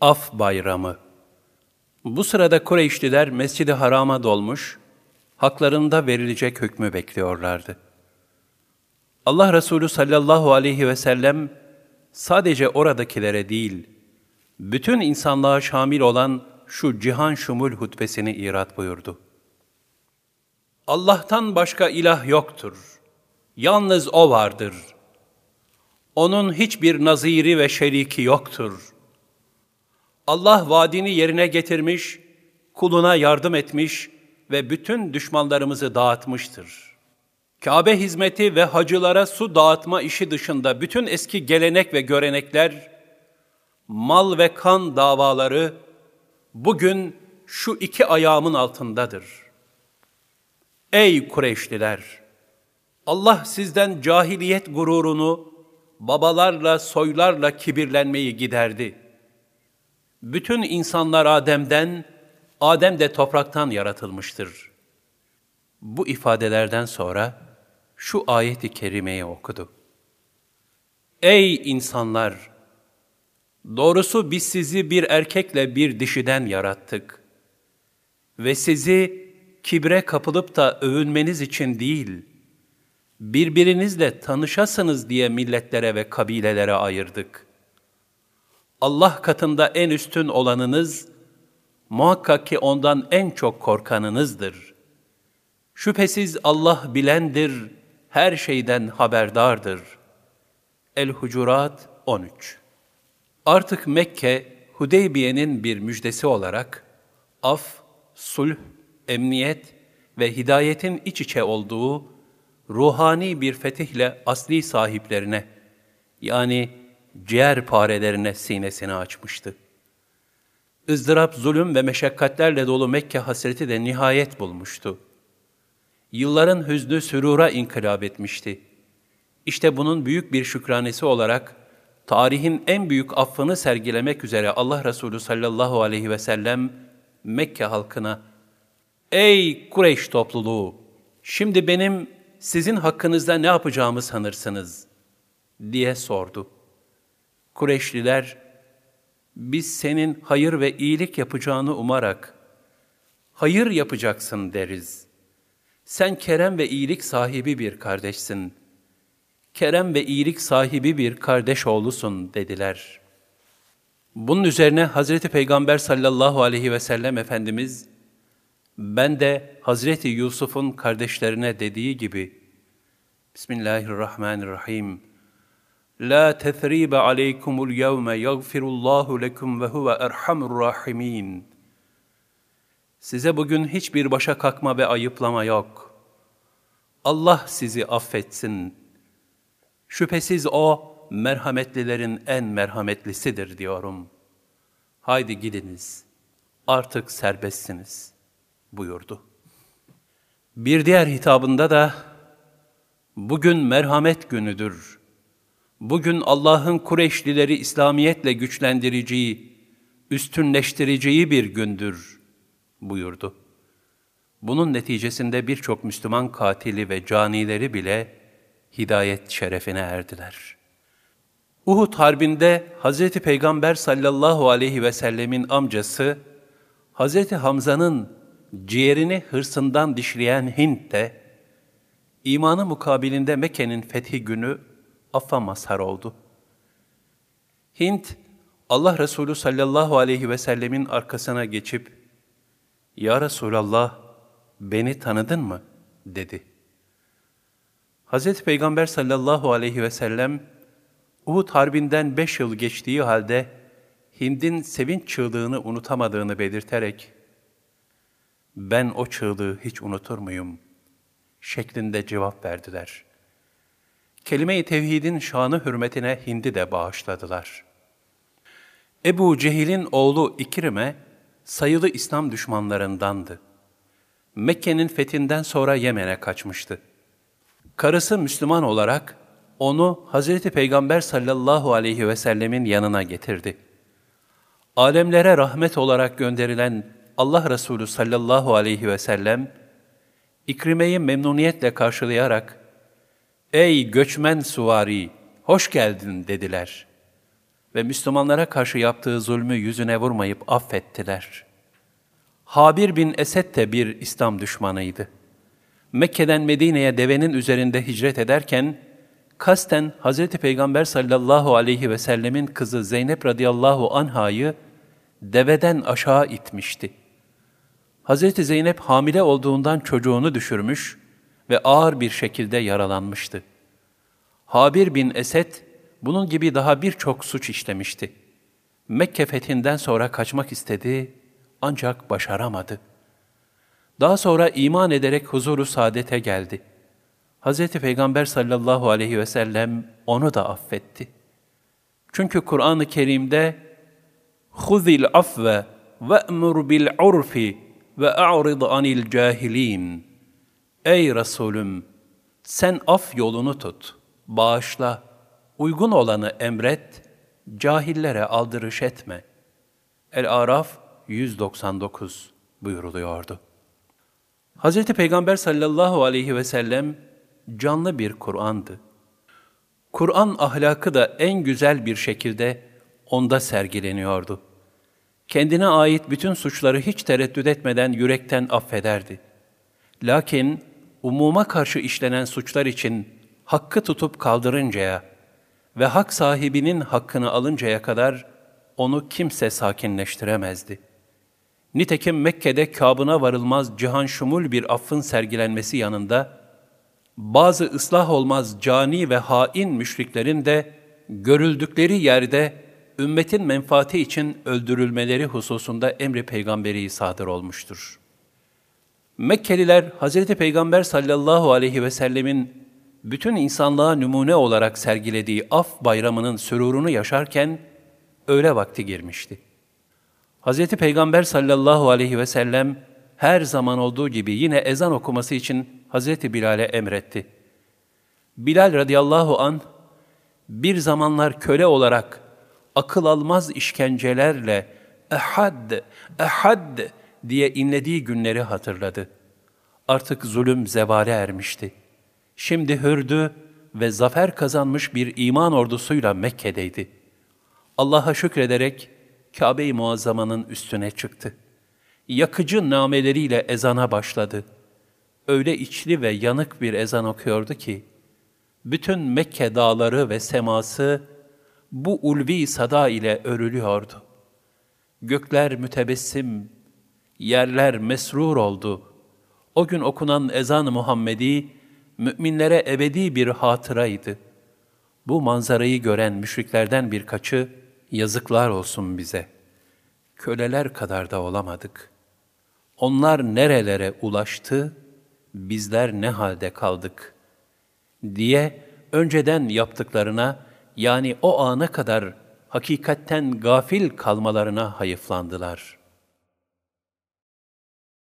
Af Bayramı Bu sırada Kureyşliler Mescid-i Haram'a dolmuş, haklarında verilecek hükmü bekliyorlardı. Allah Resulü sallallahu aleyhi ve sellem sadece oradakilere değil, bütün insanlığa şamil olan şu cihan şumul hutbesini irat buyurdu. Allah'tan başka ilah yoktur. Yalnız O vardır. Onun hiçbir naziri ve şeriki yoktur.'' Allah vaadini yerine getirmiş, kuluna yardım etmiş ve bütün düşmanlarımızı dağıtmıştır. Kabe hizmeti ve hacılara su dağıtma işi dışında bütün eski gelenek ve görenekler, mal ve kan davaları bugün şu iki ayağımın altındadır. Ey Kureyşliler! Allah sizden cahiliyet gururunu, babalarla, soylarla kibirlenmeyi giderdi.'' Bütün insanlar Adem'den, Adem de topraktan yaratılmıştır. Bu ifadelerden sonra şu ayeti kerimeyi okudu. Ey insanlar! Doğrusu biz sizi bir erkekle bir dişiden yarattık. Ve sizi kibre kapılıp da övünmeniz için değil, birbirinizle tanışasınız diye milletlere ve kabilelere ayırdık.'' Allah katında en üstün olanınız, muhakkak ki ondan en çok korkanınızdır. Şüphesiz Allah bilendir, her şeyden haberdardır. El-Hucurat 13 Artık Mekke, Hudeybiye'nin bir müjdesi olarak, af, sulh, emniyet ve hidayetin iç içe olduğu ruhani bir fetihle asli sahiplerine, yani ciğer parelerine sinesini açmıştı. ızdırap, zulüm ve meşakkatlerle dolu Mekke hasreti de nihayet bulmuştu. Yılların hüznü sürura inkılap etmişti. İşte bunun büyük bir şükranesi olarak tarihin en büyük affını sergilemek üzere Allah Resulü sallallahu aleyhi ve sellem Mekke halkına Ey Kureyş topluluğu! Şimdi benim sizin hakkınızda ne yapacağımı sanırsınız? diye sordu. Kureyşliler, biz senin hayır ve iyilik yapacağını umarak, hayır yapacaksın deriz. Sen kerem ve iyilik sahibi bir kardeşsin. Kerem ve iyilik sahibi bir kardeş oğlusun dediler. Bunun üzerine Hazreti Peygamber sallallahu aleyhi ve sellem Efendimiz, ben de Hazreti Yusuf'un kardeşlerine dediği gibi, Bismillahirrahmanirrahim, La tethribe aleykumul yevme yagfirullahu lekum ve huve erhamur rahimin. Size bugün hiçbir başa kalkma ve ayıplama yok. Allah sizi affetsin. Şüphesiz O, merhametlilerin en merhametlisidir diyorum. Haydi gidiniz, artık serbestsiniz, buyurdu. Bir diğer hitabında da, bugün merhamet günüdür.'' Bugün Allah'ın Kureyşlileri İslamiyetle güçlendireceği, üstünleştireceği bir gündür buyurdu. Bunun neticesinde birçok Müslüman katili ve canileri bile hidayet şerefine erdiler. Uhud Harbi'nde Hz. Peygamber sallallahu aleyhi ve sellemin amcası, Hz. Hamza'nın ciğerini hırsından dişleyen Hint de, imanı mukabilinde Mekke'nin fethi günü affa mazhar oldu. Hint, Allah Resulü sallallahu aleyhi ve sellemin arkasına geçip, Ya Resulallah, beni tanıdın mı? dedi. Hz. Peygamber sallallahu aleyhi ve sellem, Uhud Harbi'nden beş yıl geçtiği halde, Hind'in sevinç çığlığını unutamadığını belirterek, ben o çığlığı hiç unutur muyum? şeklinde cevap verdiler.'' Kelime-i tevhidin şanı hürmetine hindi de bağışladılar. Ebu Cehil'in oğlu İkrim'e sayılı İslam düşmanlarındandı. Mekke'nin fethinden sonra Yemen'e kaçmıştı. Karısı Müslüman olarak onu Hazreti Peygamber sallallahu aleyhi ve sellemin yanına getirdi. Alemlere rahmet olarak gönderilen Allah Resulü sallallahu aleyhi ve sellem, İkrime'yi memnuniyetle karşılayarak, Ey göçmen suvari, hoş geldin dediler. ve Müslümanlara karşı yaptığı zulmü yüzüne vurmayıp affettiler. Habir bin Esed de bir İslam düşmanıydı. Mekke'den Medine'ye devenin üzerinde hicret ederken, kasten Hz. Peygamber sallallahu aleyhi ve sellemin kızı Zeynep radıyallahu anhayı deveden aşağı itmişti. Hz. Zeynep hamile olduğundan çocuğunu düşürmüş ve ağır bir şekilde yaralanmıştı. Habir bin Esed, bunun gibi daha birçok suç işlemişti. Mekke fethinden sonra kaçmak istedi ancak başaramadı. Daha sonra iman ederek huzuru saadete geldi. Hz. Peygamber sallallahu aleyhi ve sellem onu da affetti. Çünkü Kur'an-ı Kerim'de خُذِ الْعَفْوَ وَأْمُرْ بِالْعُرْفِ وَاَعْرِضْ عَنِ الْجَاهِلِينَ Ey Resulüm! Sen af yolunu tut, bağışla, uygun olanı emret, cahillere aldırış etme. El-Araf 199 buyuruluyordu. Hz. Peygamber sallallahu aleyhi ve sellem canlı bir Kur'an'dı. Kur'an ahlakı da en güzel bir şekilde onda sergileniyordu. Kendine ait bütün suçları hiç tereddüt etmeden yürekten affederdi. Lakin umuma karşı işlenen suçlar için hakkı tutup kaldırıncaya ve hak sahibinin hakkını alıncaya kadar onu kimse sakinleştiremezdi. Nitekim Mekke'de kabına varılmaz cihan şumul bir affın sergilenmesi yanında, bazı ıslah olmaz cani ve hain müşriklerin de görüldükleri yerde ümmetin menfaati için öldürülmeleri hususunda emri peygamberi sadır olmuştur. Mekkeliler Hz. Peygamber sallallahu aleyhi ve sellemin bütün insanlığa numune olarak sergilediği af bayramının sürurunu yaşarken öğle vakti girmişti. Hz. Peygamber sallallahu aleyhi ve sellem her zaman olduğu gibi yine ezan okuması için Hz. Bilal'e emretti. Bilal radıyallahu an bir zamanlar köle olarak akıl almaz işkencelerle ehad, ehad diye inlediği günleri hatırladı. Artık zulüm zevale ermişti. Şimdi hürdü ve zafer kazanmış bir iman ordusuyla Mekke'deydi. Allah'a şükrederek Kabe-i Muazzama'nın üstüne çıktı. Yakıcı nameleriyle ezana başladı. Öyle içli ve yanık bir ezan okuyordu ki, bütün Mekke dağları ve seması bu ulvi sada ile örülüyordu. Gökler mütebessim, yerler mesrur oldu. O gün okunan ezan-ı Muhammedi, müminlere ebedi bir hatıraydı. Bu manzarayı gören müşriklerden birkaçı, yazıklar olsun bize. Köleler kadar da olamadık. Onlar nerelere ulaştı, bizler ne halde kaldık diye önceden yaptıklarına yani o ana kadar hakikatten gafil kalmalarına hayıflandılar.''